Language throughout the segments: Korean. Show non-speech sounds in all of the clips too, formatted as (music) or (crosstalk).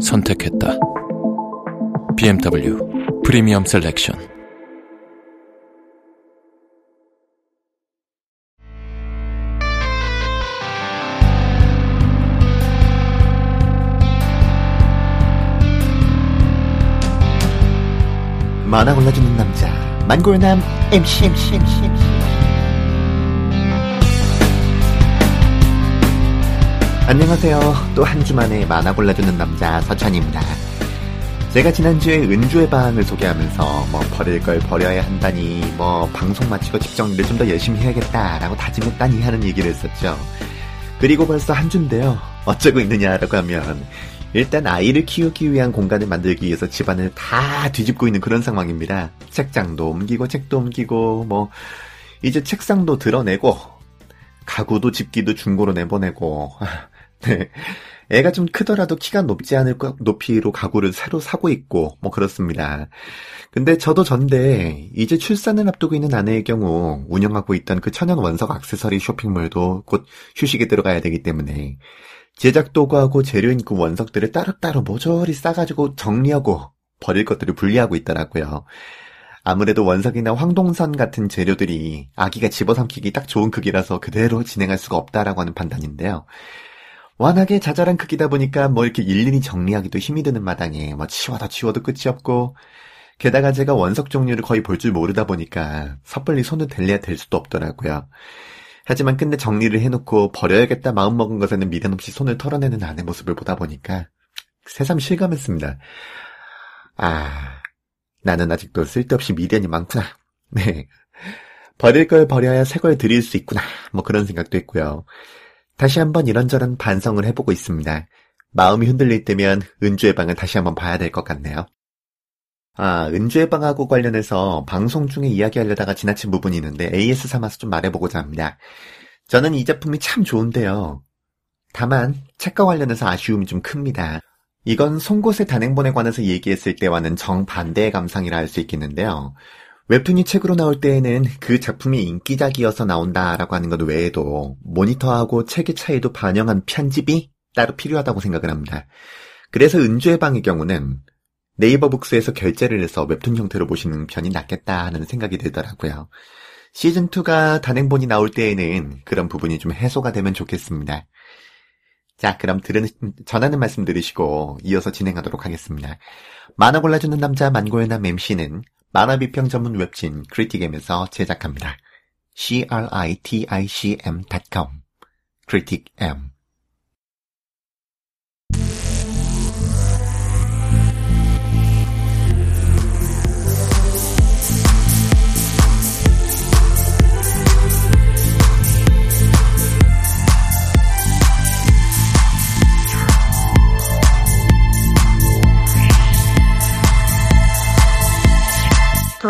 선택했다. BMW 프리미엄 셀렉션. 만화 골라주는 남자 만골남 MC MC MC MC 안녕하세요. 또 한 주만에 만화 골라주는 남자 서찬입니다. 제가 지난주에 은주의 방을 소개하면서 뭐 버릴 걸 버려야 한다니 뭐 방송 마치고 집 정리를 좀 더 열심히 해야겠다라고 다짐했다니 하는 얘기를 했었죠. 그리고 벌써 한 주인데요. 어쩌고 있느냐라고 하면 일단 아이를 키우기 위한 공간을 만들기 위해서 집안을 다 뒤집고 있는 그런 상황입니다. 책장도 옮기고 책도 옮기고 뭐 이제 책상도 드러내고 가구도 집기도 중고로 내보내고 (laughs) 네. 애가 좀 크더라도 키가 높지 않을 거- 높이로 가구를 새로 사고 있고 뭐 그렇습니다. 근데 저도 전데 이제 출산을 앞두고 있는 아내의 경우 운영하고 있던 그 천연 원석 액세서리 쇼핑몰도 곧 휴식에 들어가야 되기 때문에 제작 도구하고 재료인 그 원석들을 따로따로 모조리 싸가지고 정리하고 버릴 것들을 분리하고 있더라고요. 아무래도 원석이나 황동선 같은 재료들이 아기가 집어삼키기 딱 좋은 크기라서 그대로 진행할 수가 없다라고 하는 판단인데요. 워낙에 자잘한 크기다 보니까 뭐 이렇게 일일이 정리하기도 힘이 드는 마당에 뭐 치워도 치워도 끝이 없고 게다가 제가 원석 종류를 거의 볼 줄 모르다 보니까 섣불리 손을 댈래야 될 수도 없더라고요. 하지만 끝내 정리를 해놓고 버려야겠다 마음먹은 것에는 미련 없이 손을 털어내는 아내 모습을 보다 보니까 새삼 실감했습니다. 아, 나는 아직도 쓸데없이 미련이 많구나. 네. 버릴 걸 버려야 새 걸 드릴 수 있구나. 뭐 그런 생각도 했고요. 다시 한번 이런저런 반성을 해보고 있습니다. 마음이 흔들릴 때면 은주의 방을 다시 한번 봐야 될 것 같네요. 아, 은주의 방하고 관련해서 방송 중에 이야기하려다가 지나친 부분이 있는데 AS 삼아서 좀 말해보고자 합니다. 저는 이 제품이 참 좋은데요. 다만 책과 관련해서 아쉬움이 좀 큽니다. 이건 송곳의 단행본에 관해서 얘기했을 때와는 정반대의 감상이라 할 수 있겠는데요. 웹툰이 책으로 나올 때에는 그 작품이 인기작이어서 나온다라고 하는 것 외에도 모니터하고 책의 차이도 반영한 편집이 따로 필요하다고 생각을 합니다. 그래서 은주의 방의 경우는 네이버 북스에서 결제를 해서 웹툰 형태로 보시는 편이 낫겠다 하는 생각이 들더라고요. 시즌2가 단행본이 나올 때에는 그런 부분이 좀 해소가 되면 좋겠습니다. 자, 그럼 들은, 전하는 말씀 들으시고 이어서 진행하도록 하겠습니다. 만화 골라주는 남자 만고연함 MC는 만화 비평 전문 웹진 크리틱엠에서 제작합니다. criticm.com criticm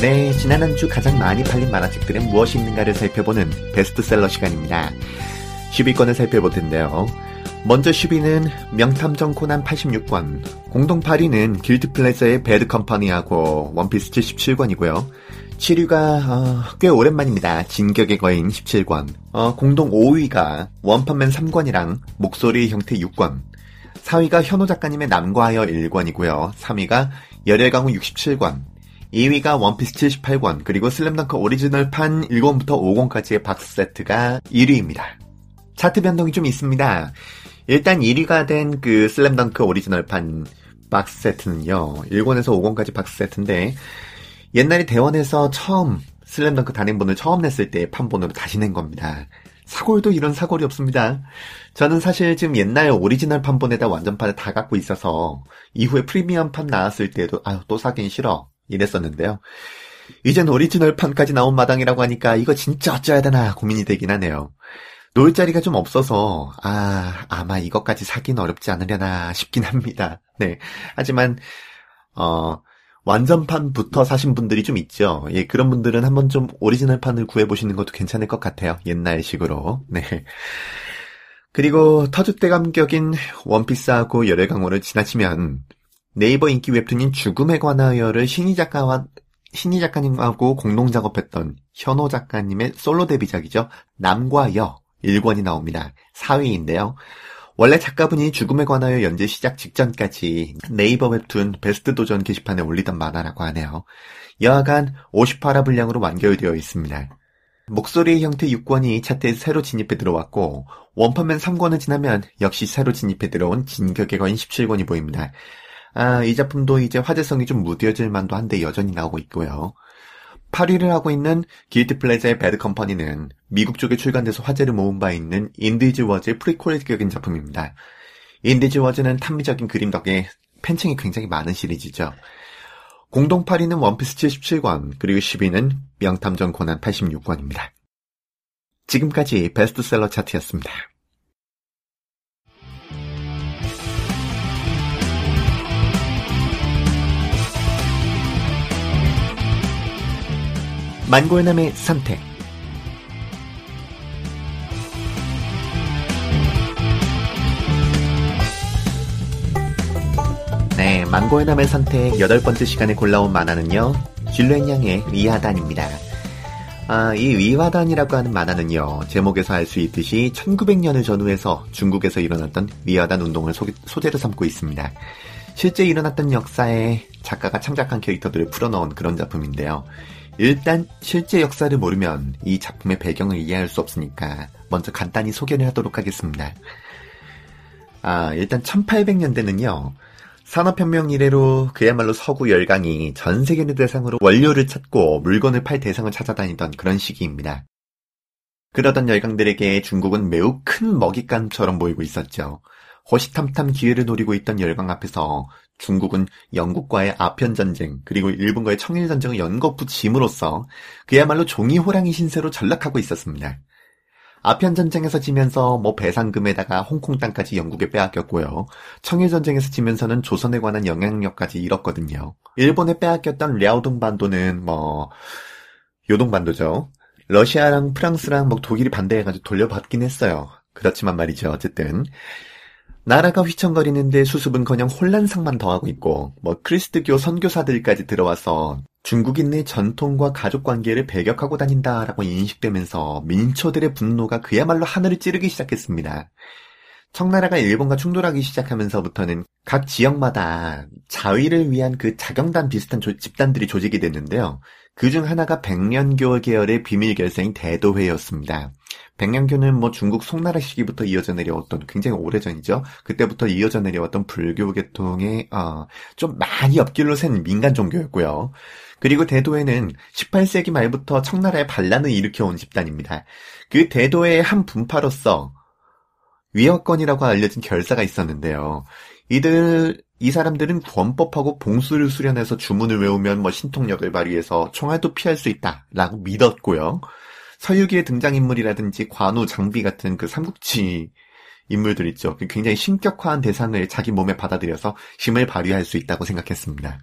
네, 지난 한 주 가장 많이 팔린 만화책들은 무엇이 있는가를 살펴보는 베스트셀러 시간입니다. 10위권을 살펴볼 텐데요. 먼저 10위는 명탐정 코난 86권, 공동 8위는 Guilt Pleasure의 Bad Company하고 원피스 77권이고요. 7위가 어, 꽤 오랜만입니다. 진격의 거인 17권. 어, 공동 5위가 원펀맨 3권이랑 목소리 형태 6권. 4위가 혀노 작가님의 남과 여 1권이고요. 3위가 열혈강호 67권. 2위가 원피스 78권, 그리고 슬램덩크 오리지널판 1권부터 5권까지의 박스 세트가 1위입니다. 차트 변동이 좀 있습니다. 일단 1위가 된 그 슬램덩크 오리지널판 박스 세트는요. 1권에서 5권까지 박스 세트인데 옛날에 대원에서 처음 슬램덩크 단행본을 처음 냈을 때 판본으로 다시 낸 겁니다. 사골도 이런 사골이 없습니다. 저는 사실 지금 옛날 오리지널 판본에다 완전판을 다 갖고 있어서 이후에 프리미엄판 나왔을 때도 아유 또 사긴 싫어 이랬었는데요. 이젠 오리지널 판까지 나온 마당이라고 하니까 이거 진짜 어째야 되나 고민이 되긴 하네요. 놓을 자리가 좀 없어서 아 아마 이것까지 사긴 어렵지 않으려나 싶긴 합니다. 네 하지만 어 완전판부터 사신 분들이 좀 있죠. 예, 그런 분들은 한번 좀 오리지널 판을 구해보시는 것도 괜찮을 것 같아요. 옛날식으로. 네. 그리고 터줏대 감격인 원피스하고 열혈 강호를 지나치면 네이버 인기 웹툰인 죽음에 관하여를 신희 작가와 신희 작가님하고 공동 작업했던 현호 작가님의 솔로 데뷔작이죠. 남과 여 1권이 나옵니다. 4위인데요. 원래 작가분이 죽음에 관하여 연재 시작 직전까지 네이버 웹툰 베스트 도전 게시판에 올리던 만화라고 하네요. 여하간 58화 분량으로 완결되어 있습니다. 목소리의 형태 6권이 차트에 새로 진입해 들어왔고 원펀맨 3권을 지나면 역시 새로 진입해 들어온 진격의 거인 17권이 보입니다. 아, 이 작품도 이제 화제성이 좀 무뎌질 만도 한데 여전히 나오고 있고요. 8위를 하고 있는 Guilt Pleasure의 Bad Company는 미국 쪽에 출간돼서 화제를 모은 바 있는 인디즈 워즈의 프리퀄격인 작품입니다. 인디즈 워즈는 탐미적인 그림 덕에 팬층이 굉장히 많은 시리즈죠. 공동 8위는 원피스 77권, 그리고 10위는 명탐정 고난 86권입니다. 지금까지 베스트셀러 차트였습니다. 만골남의 선택 네, 망고의남의 선택 여덟 번째 시간에 골라온 만화는요. 줄렌 양의 위화단입니다. 아, 이 위화단이라고 하는 만화는요. 제목에서 알 수 있듯이 1900년을 전후해서 중국에서 일어났던 위화단 운동을 소, 소재로 삼고 있습니다. 실제 일어났던 역사에 작가가 창작한 캐릭터들을 풀어넣은 그런 작품인데요. 일단 실제 역사를 모르면 이 작품의 배경을 이해할 수 없으니까 먼저 간단히 소개를 하도록 하겠습니다. 아, 일단 1800년대는요. 산업혁명 이래로 그야말로 서구 열강이 전 세계를 대상으로 원료를 찾고 물건을 팔 대상을 찾아다니던 그런 시기입니다. 그러던 열강들에게 중국은 매우 큰 먹잇감처럼 보이고 있었죠. 호시탐탐 기회를 노리고 있던 열강 앞에서 중국은 영국과의 아편 전쟁 그리고 일본과의 청일 전쟁을 연거푸 짐으로써 그야말로 종이 호랑이 신세로 전락하고 있었습니다. 아편 전쟁에서 지면서 뭐 배상금에다가 홍콩 땅까지 영국에 빼앗겼고요. 청일 전쟁에서 지면서는 조선에 관한 영향력까지 잃었거든요. 일본에 빼앗겼던 랴오동 반도는 뭐 요동 반도죠. 러시아랑 프랑스랑 뭐 독일이 반대해가지고 돌려받긴 했어요. 그렇지만 말이죠. 어쨌든 나라가 휘청거리는데 수습은커녕 혼란상만 더하고 있고 뭐 크리스트교 선교사들까지 들어와서 중국인의 전통과 가족 관계를 배격하고 다닌다라고 인식되면서 민초들의 분노가 그야말로 하늘을 찌르기 시작했습니다. 청나라가 일본과 충돌하기 시작하면서부터는 각 지역마다 자위를 위한 그 자경단 비슷한 조, 집단들이 조직이 됐는데요. 그 중 하나가 백년교 계열의 비밀 결사인 대도회였습니다. 백년교는 뭐 중국 송나라 시기부터 이어져 내려왔던 굉장히 오래전이죠. 그때부터 이어져 내려왔던 불교 계통의 어, 좀 많이 옆길로 샌 민간 종교였고요. 그리고 대도에는 18세기 말부터 청나라의 반란을 일으켜온 집단입니다. 그 대도의 한 분파로서 위협권이라고 알려진 결사가 있었는데요. 이들 이 사람들은 권법하고 봉수를 수련해서 주문을 외우면 뭐 신통력을 발휘해서 총알도 피할 수 있다라고 믿었고요. 서유기의 등장인물이라든지 관우, 장비 같은 그 삼국지 인물들 있죠. 그 굉장히 신격화한 대상을 자기 몸에 받아들여서 힘을 발휘할 수 있다고 생각했습니다.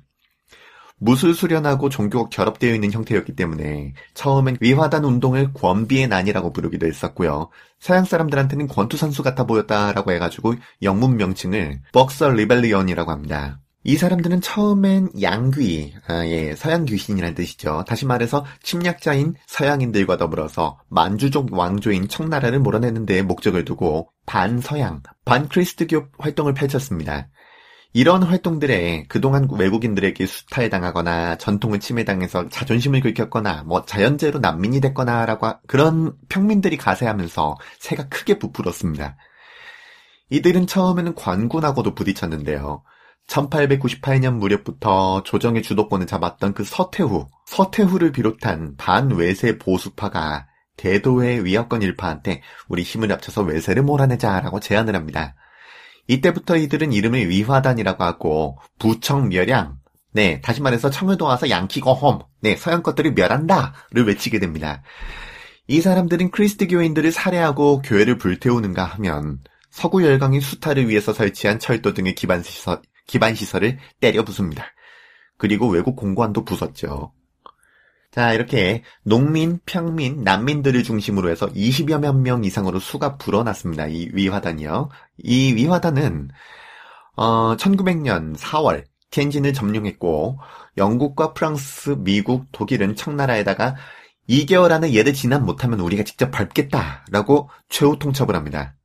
무술 수련하고 종교가 결합되어 있는 형태였기 때문에 처음엔 위화단 운동을 권비의 난이라고 부르기도 했었고요. 서양 사람들한테는 권투선수 같아 보였다라고 해가지고 영문 명칭을 Boxer Rebellion이라고 합니다. 이 사람들은 처음엔 양귀, 아, 예, 서양 귀신이라는 뜻이죠. 다시 말해서 침략자인 서양인들과 더불어서 만주족 왕조인 청나라를 몰아내는 데 목적을 두고 반서양, 반크리스트교 활동을 펼쳤습니다. 이런 활동들에 그동안 외국인들에게 수탈당하거나 전통을 침해당해서 자존심을 긁혔거나 뭐 자연재해로 난민이 됐거나라고 그런 평민들이 가세하면서 세가 크게 부풀었습니다. 이들은 처음에는 관군하고도 부딪혔는데요. 1898년 무렵부터 조정의 주도권을 잡았던 그 서태후, 서태후를 비롯한 반외세 보수파가 대도의 위협권 일파한테 우리 힘을 합쳐서 외세를 몰아내자라고 제안을 합니다. 이때부터 이들은 이름을 위화단이라고 하고 부청 멸양, 네, 다시 말해서 청을 도와서 양키고홈, 네, 서양 것들을 멸한다를 외치게 됩니다. 이 사람들은 크리스트 교인들을 살해하고 교회를 불태우는가 하면 서구 열강의 수탈을 위해서 설치한 철도 등의 기반 시설, 기반 시설을 때려 부숩니다. 그리고 외국 공관도 부쉈죠. 자, 이렇게 농민, 평민, 난민들을 중심으로 해서 20여만 명 이상으로 수가 불어났습니다. 이 위화단이요. 이 위화단은 어, 1900년 4월 텐진을 점령했고 영국과 프랑스, 미국, 독일은 청나라에다가 2개월 안에 얘를 진압 못하면 우리가 직접 밟겠다라고 최후 통첩을 합니다.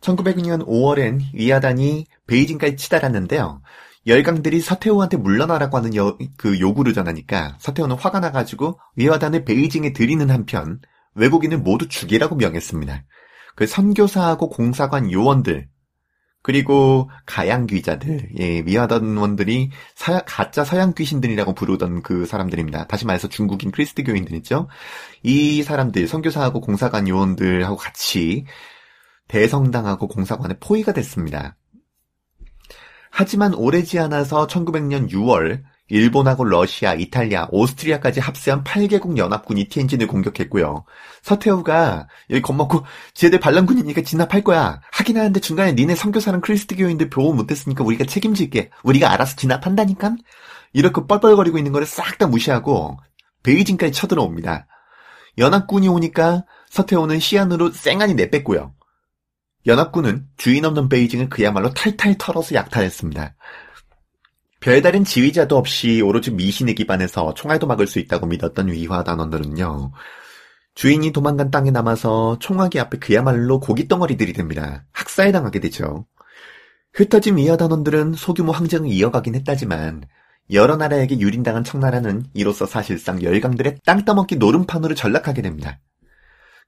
1900년 5월엔 위화단이 베이징까지 치달았는데요. 열강들이 서태후한테 물러나라고 하는 여, 그 요구를 전하니까 서태후는 화가 나가지고 위화단을 베이징에 들이는 한편 외국인을 모두 죽이라고 명했습니다. 그 선교사하고 공사관 요원들 그리고 가양 귀자들, 예, 위화단원들이 서양, 가짜 서양 귀신들이라고 부르던 그 사람들입니다. 다시 말해서 중국인 크리스트 교인들이죠. 이 사람들, 선교사하고 공사관 요원들하고 같이 대성당하고 공사관에 포위가 됐습니다. 하지만 오래지 않아서 1900년 6월 일본하고 러시아, 이탈리아, 오스트리아까지 합세한 8개국 연합군 이 티엔진을 공격했고요. 서태후가 여기 겁먹고 쟤들 반란군이니까 진압할 거야. 하긴 하는데 중간에 니네 선교사랑 크리스트교인들 보호 못했으니까 우리가 책임질게. 우리가 알아서 진압한다니까? 이렇게 뻘뻘거리고 있는 거를 싹 다 무시하고 베이징까지 쳐들어옵니다. 연합군이 오니까 서태후는 시안으로 쌩안이 내뺐고요. 연합군은 주인 없는 베이징을 그야말로 탈탈 털어서 약탈했습니다. 별다른 지휘자도 없이 오로지 미신에 기반해서 총알도 막을 수 있다고 믿었던 위화 단원들은요. 주인이 도망간 땅에 남아서 총알기 앞에 그야말로 고깃덩어리들이 됩니다. 학살당하게 되죠. 흩어진 위화 단원들은 소규모 항쟁을 이어가긴 했다지만 여러 나라에게 유린당한 청나라는 이로써 사실상 열강들의 땅 따먹기 노름판으로 전락하게 됩니다.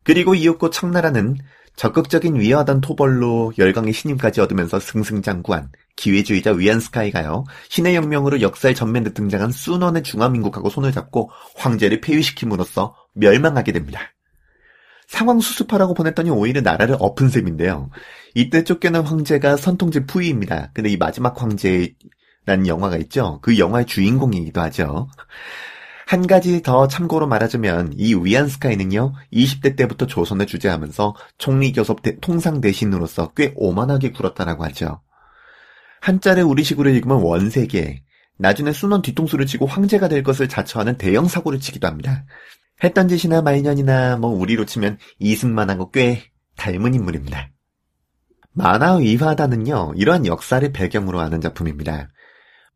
그리고 이윽고 청나라는 적극적인 위화단 토벌로 열강의 신임까지 얻으면서 승승장구한 기회주의자 위안스카이가요. 신의 혁명으로 역사의 전면에 등장한 순원의 중화민국하고 손을 잡고 황제를 폐위시킴으로써 멸망하게 됩니다. 상황 수습하라고 보냈더니 오히려 나라를 엎은 셈인데요. 이때 쫓겨난 황제가 선통제 푸이입니다. 근데 이 마지막 황제라는 영화가 있죠. 그 영화의 주인공이기도 하죠. 한 가지 더 참고로 말하자면 이 위안스카이는요 20대 때부터 조선을 주재하면서 총리 교섭 통상 대신으로서 꽤 오만하게 굴었다라고 하죠. 한자를 우리식으로 읽으면 원세계, 나중에 순원 뒤통수를 치고 황제가 될 것을 자처하는 대형 사고를 치기도 합니다. 했던 짓이나 말년이나 뭐 우리로 치면 이승만하고 꽤 닮은 인물입니다. 만화 위화단은요 이러한 역사를 배경으로 하는 작품입니다.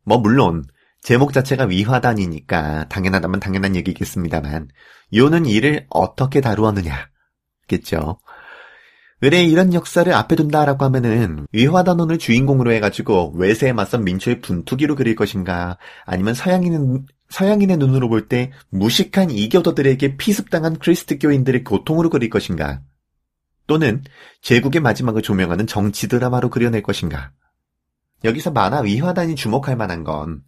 뭐 물론 제목 자체가 위화단이니까 당연하다면 당연한 얘기겠습니다만 요는 이를 어떻게 다루었느냐겠죠. 의뢰 이런 역사를 앞에 둔다라고 하면은 위화단원을 주인공으로 해가지고 외세에 맞선 민초의 분투기로 그릴 것인가 아니면 서양인은 서양인의 눈으로 볼 때 무식한 이교도들에게 피습당한 크리스트교인들의 고통으로 그릴 것인가? 또는 제국의 마지막을 조명하는 정치 드라마로 그려낼 것인가 여기서 만화 위화단이 주목할 만한 건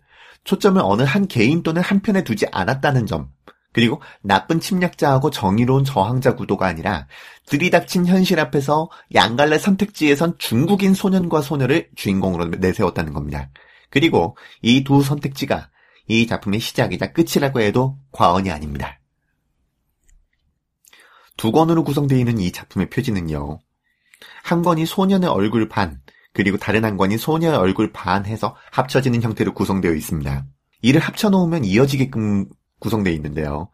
초점을 어느 한 개인 또는 한 편에 두지 않았다는 점, 그리고 나쁜 침략자하고 정의로운 저항자 구도가 아니라 들이닥친 현실 앞에서 양갈래 선택지에선 중국인 소년과 소녀를 주인공으로 내세웠다는 겁니다. 그리고 이 두 선택지가 이 작품의 시작이자 끝이라고 해도 과언이 아닙니다. 두 권으로 구성되어 있는 이 작품의 표지는요. 한 권이 소년의 얼굴 반, 그리고 다른 한 권이 소녀의 얼굴 반 해서 합쳐지는 형태로 구성되어 있습니다. 이를 합쳐놓으면 이어지게끔 구성되어 있는데요.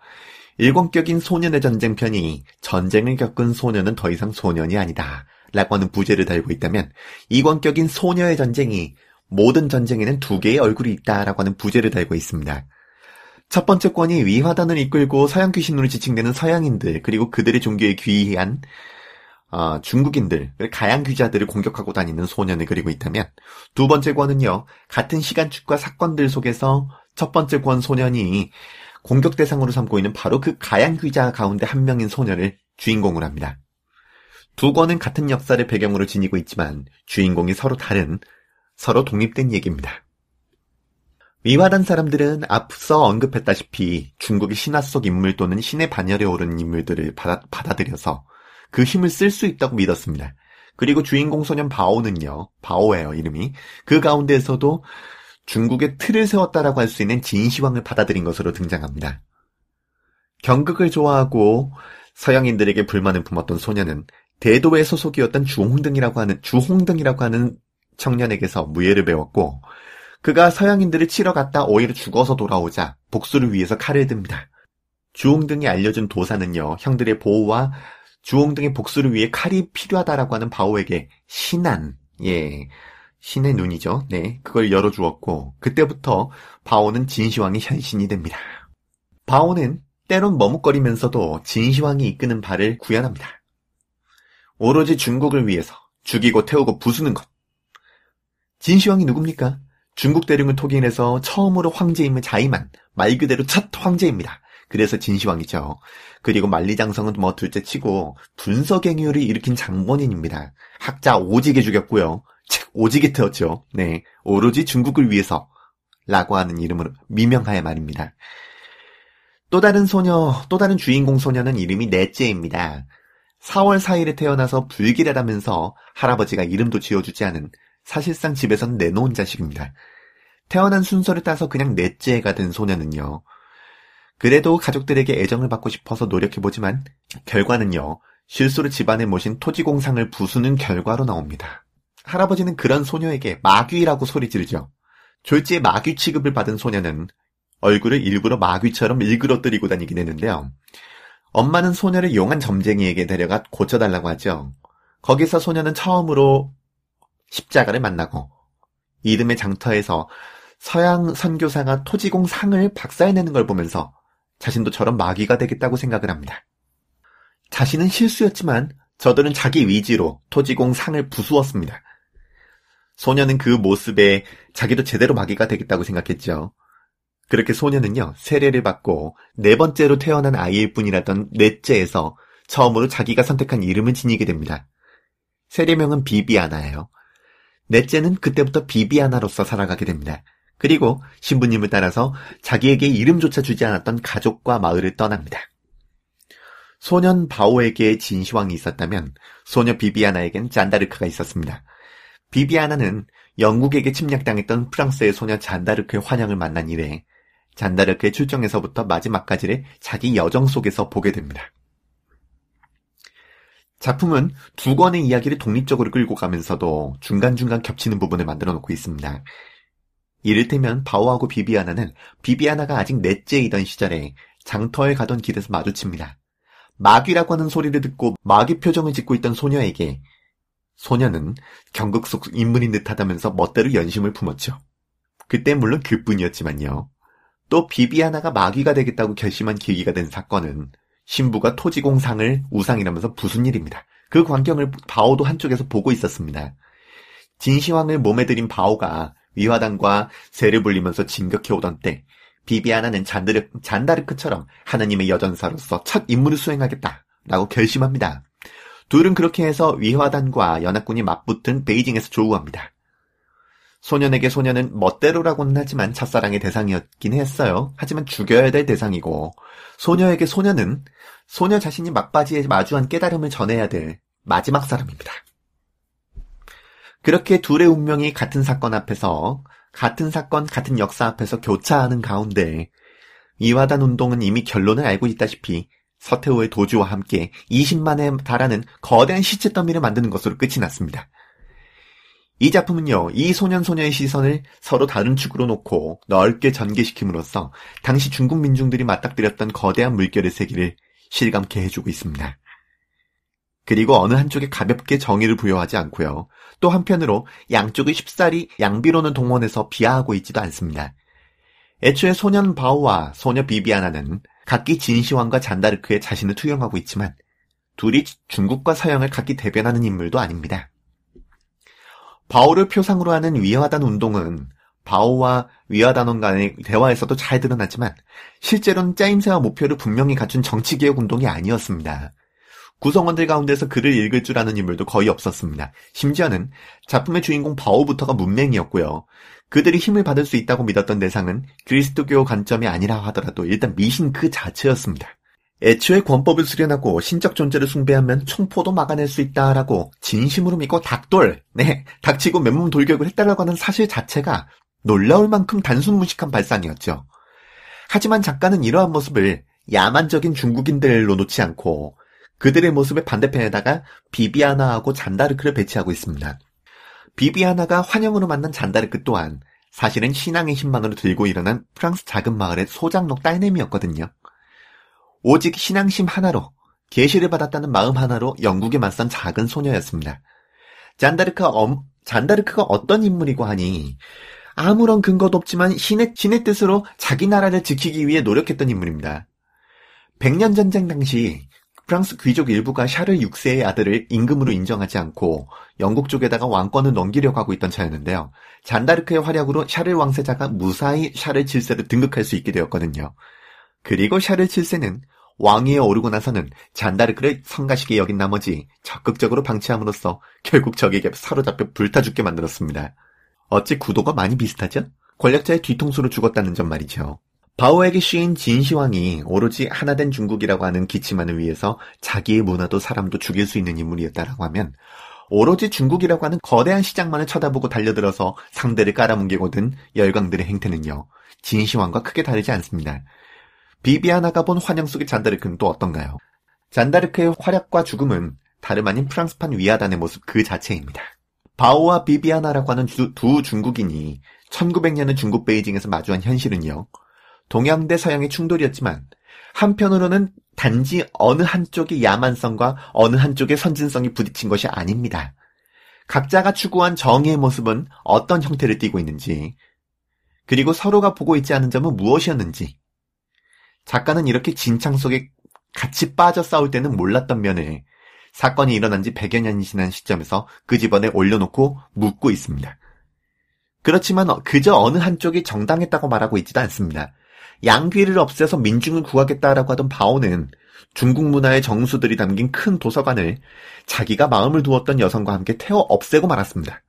일권격인 소년의 전쟁편이 전쟁을 겪은 소년은 더 이상 소년이 아니다. 라고 하는 부제를 달고 있다면 이권격인 소녀의 전쟁이 모든 전쟁에는 두 개의 얼굴이 있다라고 하는 부제를 달고 있습니다. 첫 번째 권이 위화단을 이끌고 서양 귀신으로 지칭되는 서양인들 그리고 그들의 종교에 귀의한 어, 중국인들, 가양 귀자들을 공격하고 다니는 소년을 그리고 있다면 두 번째 권은요 같은 시간축과 사건들 속에서 첫 번째 권 소년이 공격 대상으로 삼고 있는 바로 그 가양 귀자 가운데 한 명인 소년을 주인공으로 합니다. 두 권은 같은 역사를 배경으로 지니고 있지만 주인공이 서로 다른 서로 독립된 얘기입니다. 위화단 사람들은 앞서 언급했다시피 중국의 신화 속 인물 또는 신의 반열에 오른 인물들을 받아, 받아들여서 그 힘을 쓸 수 있다고 믿었습니다. 그리고 주인공 소년 바오는요, 바오예요, 이름이. 그 가운데에서도 중국의 틀을 세웠다라고 할 수 있는 진시황을 받아들인 것으로 등장합니다. 경극을 좋아하고 서양인들에게 불만을 품었던 소년은 대도의 소속이었던 주홍등이라고 하는, 주홍등이라고 하는 청년에게서 무예를 배웠고, 그가 서양인들을 치러 갔다 오히려 죽어서 돌아오자 복수를 위해서 칼을 듭니다. 주홍등이 알려준 도사는요, 형들의 보호와 주홍 등의 복수를 위해 칼이 필요하다라고 하는 바오에게 신한, 예, 신의 눈이죠. 네, 그걸 열어주었고, 그때부터 바오는 진시황의 현신이 됩니다. 바오는 때론 머뭇거리면서도 진시황이 이끄는 발을 구현합니다. 오로지 중국을 위해서 죽이고 태우고 부수는 것. 진시황이 누굽니까? 중국 대륙을 토기해서 처음으로 황제임을 자임한 말 그대로 첫 황제입니다. 그래서 진시황이죠. 그리고 만리장성은 뭐 둘째 치고 분서갱유를 일으킨 장본인입니다. 학자 오지게 죽였고요. 책 오지게 태웠죠. 네, 오로지 중국을 위해서 라고 하는 이름으로 미명하에 말입니다. 또 다른 소녀, 또 다른 주인공 소녀는 이름이 넷째입니다. 4월 4일에 태어나서 불길하다면서 할아버지가 이름도 지어주지 않은 사실상 집에선 내놓은 자식입니다. 태어난 순서를 따서 그냥 넷째가 된 소녀는요. 그래도 가족들에게 애정을 받고 싶어서 노력해보지만 결과는요. 실수로 집안에 모신 토지공상을 부수는 결과로 나옵니다. 할아버지는 그런 소녀에게 마귀라고 소리 지르죠. 졸지에 마귀 취급을 받은 소녀는 얼굴을 일부러 마귀처럼 일그러뜨리고 다니긴 했는데요. 엄마는 소녀를 용한 점쟁이에게 데려가 고쳐달라고 하죠. 거기서 소녀는 처음으로 십자가를 만나고 이듬해 장터에서 서양 선교사가 토지공 상을 박살내는 걸 보면서 자신도 저런 마귀가 되겠다고 생각을 합니다. 자신은 실수였지만 저들은 자기 위지로 토지공 상을 부수었습니다. 소녀는 그 모습에 자기도 제대로 마귀가 되겠다고 생각했죠. 그렇게 소녀는요, 세례를 받고 네 번째로 태어난 아이일 뿐이라던 넷째에서 처음으로 자기가 선택한 이름을 지니게 됩니다. 세례명은 비비아나예요. 넷째는 그때부터 비비아나로서 살아가게 됩니다. 그리고 신부님을 따라서 자기에게 이름조차 주지 않았던 가족과 마을을 떠납니다. 소년 바오에게 진시황이 있었다면 소녀 비비아나에겐 잔다르크가 있었습니다. 비비아나는 영국에게 침략당했던 프랑스의 소녀 잔다르크의 환영을 만난 이래 잔다르크의 출정에서부터 마지막까지를 자기 여정 속에서 보게 됩니다. 작품은 두 권의 이야기를 독립적으로 끌고 가면서도 중간중간 겹치는 부분을 만들어 놓고 있습니다. 이를테면 바오하고 비비아나는 비비아나가 아직 넷째이던 시절에 장터에 가던 길에서 마주칩니다. 마귀라고 하는 소리를 듣고 마귀 표정을 짓고 있던 소녀에게 소녀는 경극 속 인물인 듯하다면서 멋대로 연심을 품었죠. 그때 물론 그뿐이었지만요. 또 비비아나가 마귀가 되겠다고 결심한 계기가 된 사건은 신부가 토지공상을 우상이라면서 무슨 일입니다. 그 광경을 바오도 한쪽에서 보고 있었습니다. 진시황을 몸에 들인 바오가 위화단과 새를 불리면서 진격해오던 때 비비아나는 잔드르, 잔다르크처럼 하나님의 여전사로서 첫 임무를 수행하겠다라고 결심합니다. 둘은 그렇게 해서 위화단과 연합군이 맞붙은 베이징에서 조우합니다. 소년에게 소년은 멋대로라고는 하지만 첫사랑의 대상이었긴 했어요. 하지만 죽여야 될 대상이고 소녀에게 소년은 소녀 자신이 막바지에 마주한 깨달음을 전해야 될 마지막 사람입니다. 그렇게 둘의 운명이 같은 사건 앞에서 같은 사건 같은 역사 앞에서 교차하는 가운데 이화단 운동은 이미 결론을 알고 있다시피 서태후의 도주와 함께 20만에 달하는 거대한 시체 더미를 만드는 것으로 끝이 났습니다. 이 작품은요, 이 소년 소녀의 시선을 서로 다른 축으로 놓고 넓게 전개시킴으로써 당시 중국 민중들이 맞닥뜨렸던 거대한 물결의 세기를 실감케 해주고 있습니다. 그리고 어느 한쪽에 가볍게 정의를 부여하지 않고요. 또 한편으로 양쪽의 쉽사리 양비로는 동원해서 비하하고 있지도 않습니다. 애초에 소년 바오와 소녀 비비아나는 각기 진시황과 잔다르크의 자신을 투영하고 있지만 둘이 중국과 서양을 각기 대변하는 인물도 아닙니다. 바오를 표상으로 하는 위화단 운동은 바오와 위화단원 간의 대화에서도 잘 드러났지만 실제로는 짜임새와 목표를 분명히 갖춘 정치개혁 운동이 아니었습니다. 구성원들 가운데서 글을 읽을 줄 아는 인물도 거의 없었습니다. 심지어는 작품의 주인공 바오부터가 문맹이었고요. 그들이 힘을 받을 수 있다고 믿었던 대상은 그리스도교 관점이 아니라 하더라도 일단 미신 그 자체였습니다. 애초에 권법을 수련하고 신적 존재를 숭배하면 총포도 막아낼 수 있다라고 진심으로 믿고 닭돌, 네, 닥치고 맨몸 돌격을 했다라고 하는 사실 자체가 놀라울 만큼 단순 무식한 발상이었죠. 하지만 작가는 이러한 모습을 야만적인 중국인들로 놓지 않고 그들의 모습의 반대편에다가 비비아나하고 잔다르크를 배치하고 있습니다. 비비아나가 환영으로 만난 잔다르크 또한 사실은 신앙의 힘만으로 들고 일어난 프랑스 작은 마을의 소장록 딸내미였거든요. 오직 신앙심 하나로 계시를 받았다는 마음 하나로 영국에 맞선 작은 소녀였습니다. 잔다르크가, 엄, 잔다르크가 어떤 인물이고 하니 아무런 근거도 없지만 신의, 신의 뜻으로 자기 나라를 지키기 위해 노력했던 인물입니다. 백년 전쟁 당시 프랑스 귀족 일부가 샤를 6세의 아들을 임금으로 인정하지 않고 영국 쪽에다가 왕권을 넘기려고 하고 있던 차였는데요. 잔다르크의 활약으로 샤를 왕세자가 무사히 샤를 7세를 등극할 수 있게 되었거든요. 그리고 샤를 7세는 왕위에 오르고 나서는 잔다르크를 성가시게 여긴 나머지 적극적으로 방치함으로써 결국 적에게 사로잡혀 불타 죽게 만들었습니다. 어찌 구도가 많이 비슷하죠? 권력자의 뒤통수로 죽었다는 점 말이죠. 바오에게 씌인 진시황이 오로지 하나된 중국이라고 하는 기치만을 위해서 자기의 문화도 사람도 죽일 수 있는 인물이었다라고 하면 오로지 중국이라고 하는 거대한 시장만을 쳐다보고 달려들어서 상대를 깔아뭉개고 든 열강들의 행태는요. 진시황과 크게 다르지 않습니다. 비비아나가 본 환영 속의 잔다르크는 또 어떤가요? 잔다르크의 활약과 죽음은 다름 아닌 프랑스판 위아단의 모습 그 자체입니다. 바오와 비비아나라고 하는 두, 두 중국인이 1900년의 중국 베이징에서 마주한 현실은요. 동양 대 서양의 충돌이었지만 한편으로는 단지 어느 한쪽의 야만성과 어느 한쪽의 선진성이 부딪힌 것이 아닙니다. 각자가 추구한 정의의 모습은 어떤 형태를 띠고 있는지, 그리고 서로가 보고 있지 않은 점은 무엇이었는지, 작가는 이렇게 진창 속에 같이 빠져 싸울 때는 몰랐던 면을 사건이 일어난 지 100여 년이 지난 시점에서 그 집안에 올려놓고 묻고 있습니다. 그렇지만 그저 어느 한쪽이 정당했다고 말하고 있지도 않습니다. 양귀를 없애서 민중을 구하겠다라고 하던 바오는 중국 문화의 정수들이 담긴 큰 도서관을 자기가 마음을 두었던 여성과 함께 태워 없애고 말았습니다.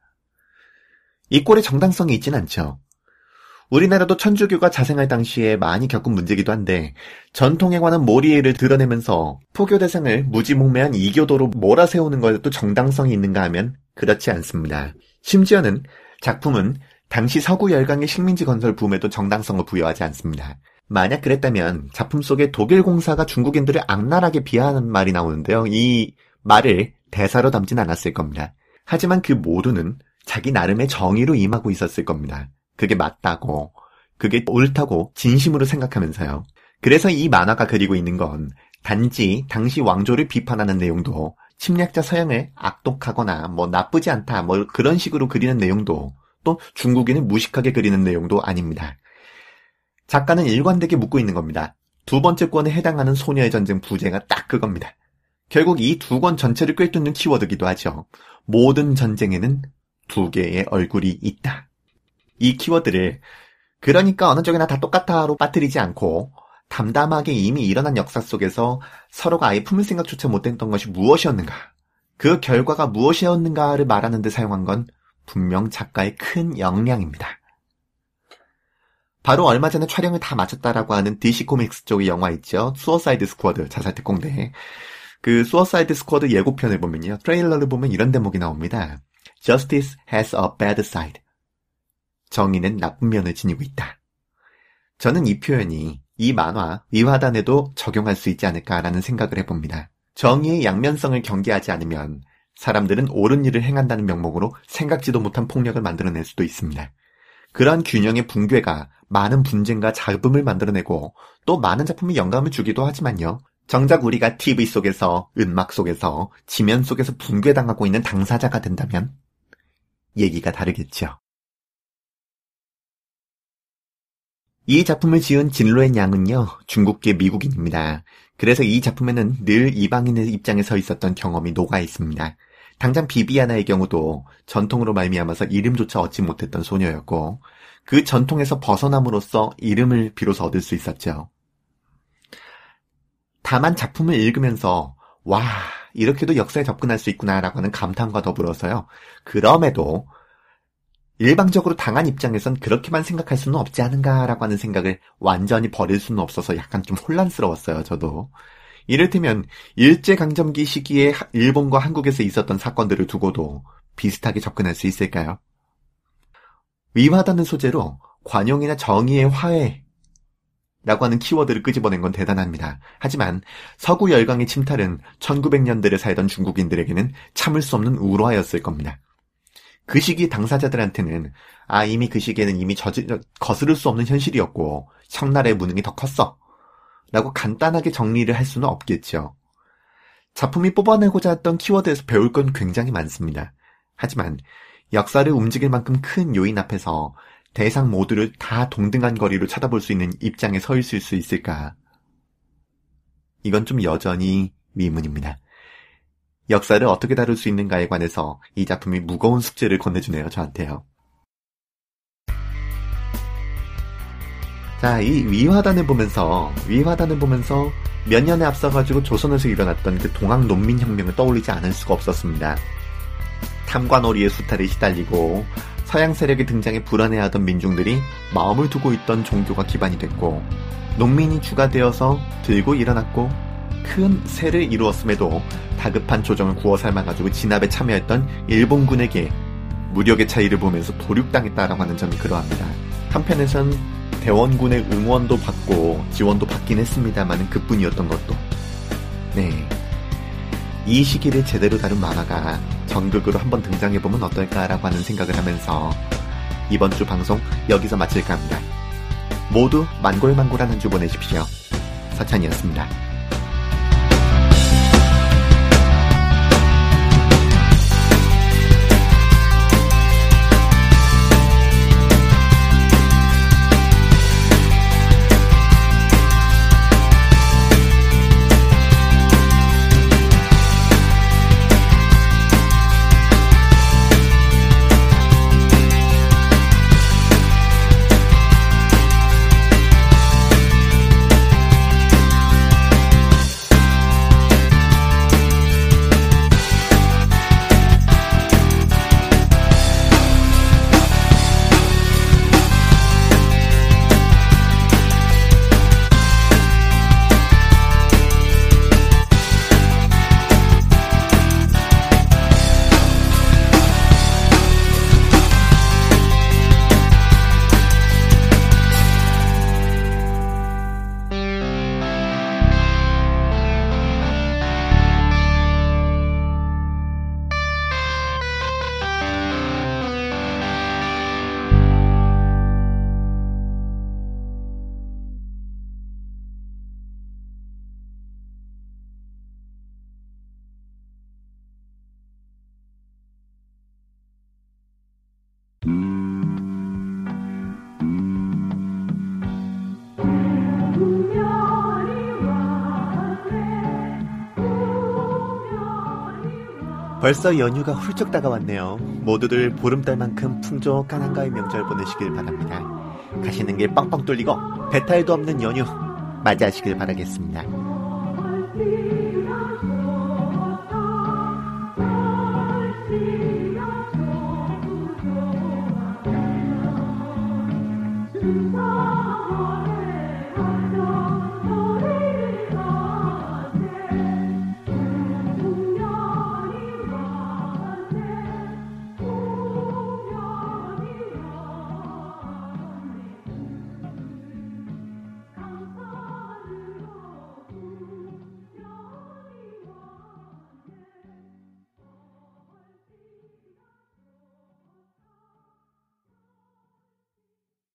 이 꼴의 정당성이 있진 않죠. 우리나라도 천주교가 자생할 당시에 많이 겪은 문제기도 한데 전통에 관한 몰이해를 드러내면서 포교 대상을 무지몽매한 이교도로 몰아세우는 것에도 정당성이 있는가 하면 그렇지 않습니다. 심지어는 작품은 당시 서구 열강의 식민지 건설 붐에도 정당성을 부여하지 않습니다. 만약 그랬다면 작품 속에 독일 공사가 중국인들을 악랄하게 비하하는 말이 나오는데요. 이 말을 대사로 담진 않았을 겁니다. 하지만 그 모두는 자기 나름의 정의로 임하고 있었을 겁니다. 그게 맞다고, 그게 옳다고 진심으로 생각하면서요. 그래서 이 만화가 그리고 있는 건 단지 당시 왕조를 비판하는 내용도 침략자 서양을 악독하거나 뭐 나쁘지 않다 뭐 그런 식으로 그리는 내용도 또 중국인을 무식하게 그리는 내용도 아닙니다. 작가는 일관되게 묻고 있는 겁니다. 두 번째 권에 해당하는 소녀의 전쟁 부제가 딱 그겁니다. 결국 이 두 권 전체를 꿰뚫는 키워드기도 하죠. 모든 전쟁에는 두 개의 얼굴이 있다. 이 키워드를 그러니까 어느 쪽이나 다 똑같아로 빠뜨리지 않고 담담하게 이미 일어난 역사 속에서 서로가 아예 품을 생각조차 못했던 것이 무엇이었는가, 그 결과가 무엇이었는가를 말하는 데 사용한 건 분명 작가의 큰 역량입니다. 바로 얼마 전에 촬영을 다 마쳤다라고 하는 DC 코믹스 쪽의 영화 있죠. Suicide Squad 자살 특공대. 그 Suicide Squad 예고편을 보면요. 트레일러를 보면 이런 대목이 나옵니다. Justice has a bad side. 정의는 나쁜 면을 지니고 있다. 저는 이 표현이 이 만화 의화단에도 적용할 수 있지 않을까라는 생각을 해봅니다. 정의의 양면성을 경계하지 않으면 사람들은 옳은 일을 행한다는 명목으로 생각지도 못한 폭력을 만들어낼 수도 있습니다. 그러한 균형의 붕괴가 많은 분쟁과 잡음을 만들어내고 또 많은 작품에 영감을 주기도 하지만요. 정작 우리가 TV 속에서, 음악 속에서, 지면 속에서 붕괴당하고 있는 당사자가 된다면 얘기가 다르겠죠. 이 작품을 지은 진로의 양은요, 중국계 미국인입니다. 그래서 이 작품에는 늘 이방인의 입장에 서 있었던 경험이 녹아 있습니다. 당장 비비아나의 경우도 전통으로 말미암아서 이름조차 얻지 못했던 소녀였고, 그 전통에서 벗어남으로써 이름을 비로소 얻을 수 있었죠. 다만 작품을 읽으면서, 와, 이렇게도 역사에 접근할 수 있구나라고 하는 감탄과 더불어서요, 그럼에도 일방적으로 당한 입장에선 그렇게만 생각할 수는 없지 않은가라고 하는 생각을 완전히 버릴 수는 없어서 약간 좀 혼란스러웠어요, 저도. 이를테면 일제강점기 시기에 일본과 한국에서 있었던 사건들을 두고도 비슷하게 접근할 수 있을까요? 위화다는 소재로 관용이나 정의의 화해 라고 하는 키워드를 끄집어낸 건 대단합니다. 하지만 서구 열강의 침탈은 1900년대를 살던 중국인들에게는 참을 수 없는 우로하였을 겁니다. 그 시기 당사자들한테는 아 이미 그 시기에는 이미 저지, 거스를 수 없는 현실이었고 청나라의 무능이 더 컸어 라고 간단하게 정리를 할 수는 없겠죠. 작품이 뽑아내고자 했던 키워드에서 배울 건 굉장히 많습니다. 하지만 역사를 움직일 만큼 큰 요인 앞에서 대상 모두를 다 동등한 거리로 쳐다볼 수 있는 입장에 서 있을 수 있을까? 이건 좀 여전히 미문입니다. 역사를 어떻게 다룰 수 있는가에 관해서 이 작품이 무거운 숙제를 건네주네요, 저한테요. 자, 이 위화단을 보면서, 위화단을 보면서 몇 년에 앞서가지고 조선에서 일어났던 그 동학 농민혁명을 떠올리지 않을 수가 없었습니다. 탐관오리의 수탈에 시달리고 서양 세력의 등장에 불안해하던 민중들이 마음을 두고 있던 종교가 기반이 됐고 농민이 주가 되어서 들고 일어났고 큰 세를 이루었음에도 다급한 조정을 구워 삶아가지고 진압에 참여했던 일본군에게 무력의 차이를 보면서 도륙당했다라고 하는 점이 그러합니다. 한편에선 대원군의 응원도 받고 지원도 받긴 했습니다만은 그뿐이었던 것도. 네. 이 시기를 제대로 다룬 만화가 전극으로 한번 등장해보면 어떨까라고 하는 생각을 하면서 이번 주 방송 여기서 마칠까 합니다. 모두 만골만골한 한 주 보내십시오. 서찬이었습니다. 벌써 연휴가 훌쩍 다가왔네요. 모두들 보름달만큼 풍족한 한가위 명절 보내시길 바랍니다. 가시는 길 뻥뻥 뚫리고 배탈도 없는 연휴 맞이하시길 바라겠습니다.